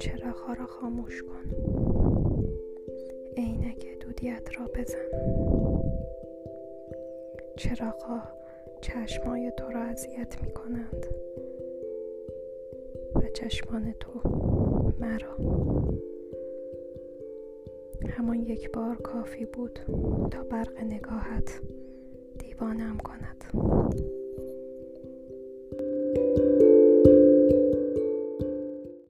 چراغ را خاموش کن؟ عینک دودیت را بزن. چراغها چشمای تو را اذیت می کنند و چشمان تو مرا. همان یک بار کافی بود تا برق نگاهت دیوانم کند.